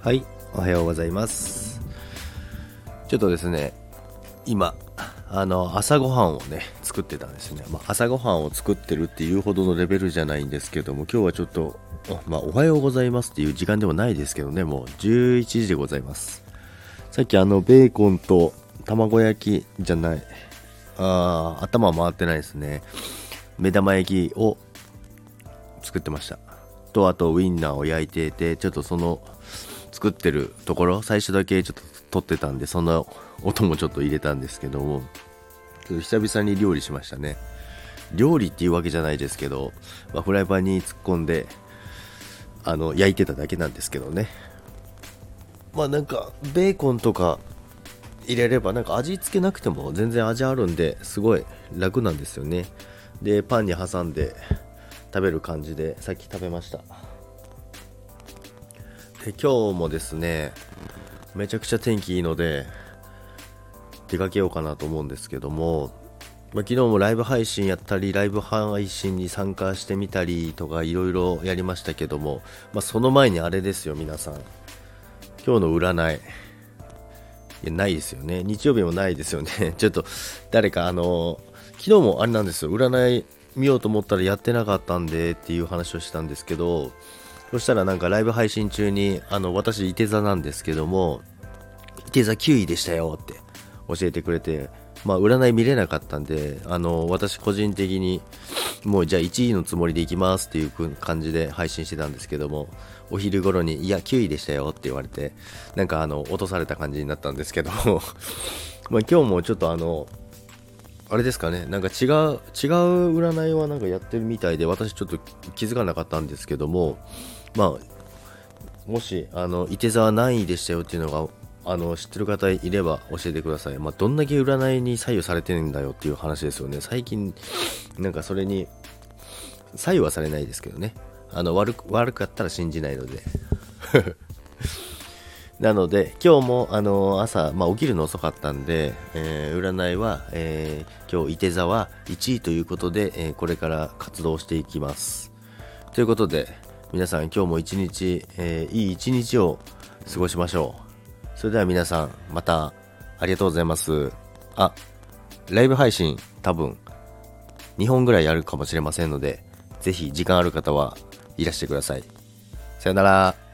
はい、おはようございます。ちょっとですね、今、あの、朝ごはんをね、作ってたんですね。まあ、朝ごはんを作ってるっていうほどのレベルじゃないんですけども、今日はちょっと、おまあ、おはようございますっていう時間でもないですけどね、もう11時でございます。さっきあの、ベーコンと卵焼きじゃない、あー頭回ってないですね。目玉焼きを作ってました。と、あとウインナーを焼いていて、ちょっとその作ってるところ、最初だけちょっと撮ってたんで、その音もちょっと入れたんですけども、久々に料理しましたね。料理っていうわけじゃないですけど、まあ、フライパンに突っ込んで、あの、焼いてただけなんですけどね。まあなんか、ベーコンとか入れれば、なんか味付けなくても全然味あるんで、すごい楽なんですよね。で、パンに挟んで食べる感じで、さっき食べました。で今日もですね、めちゃくちゃ天気いいので、出かけようかなと思うんですけども、まあ、昨日もライブ配信やったり、ライブ配信に参加してみたりとかいろいろやりましたけども、まあ、その前にあれですよ、皆さん。今日の占い。いや、ないですよね。日曜日もないですよね。ちょっと、誰かあの、昨日もあれなんですよ、占い見ようと思ったらやってなかったんでっていう話をしたんですけど、そしたらなんかライブ配信中に、あの、私、いて座なんですけども、いて座9位でしたよって教えてくれて、まあ、占い見れなかったんで、あの、私個人的に、もうじゃあ1位のつもりでいきますっていう感じで配信してたんですけども、お昼頃に、いや、9位でしたよって言われて、なんかあの、落とされた感じになったんですけども、まあ今日もちょっとあの、あれですかね、なんか違う、違う占いはなんかやってるみたいで、私ちょっと気づかなかったんですけども、まあ、もし、あの、いて座は何位でしたよっていうのが、あの、知ってる方いれば教えてください。まあ、どんだけ占いに左右されてるんだよっていう話ですよね。最近、なんかそれに、左右はされないですけどね。あの、悪く、悪かったら信じないので。なので、今日も、あの、朝、まあ、起きるの遅かったんで、えー占いは、えー今日、いて座は1位ということで、えーこれから活動していきます。ということで、皆さん今日も一日、えーいい一日を過ごしましょう。それでは皆さん、また、ありがとうございます。あ、ライブ配信、多分、2本ぐらいやるかもしれませんので、ぜひ時間ある方はいらしてください。さよなら。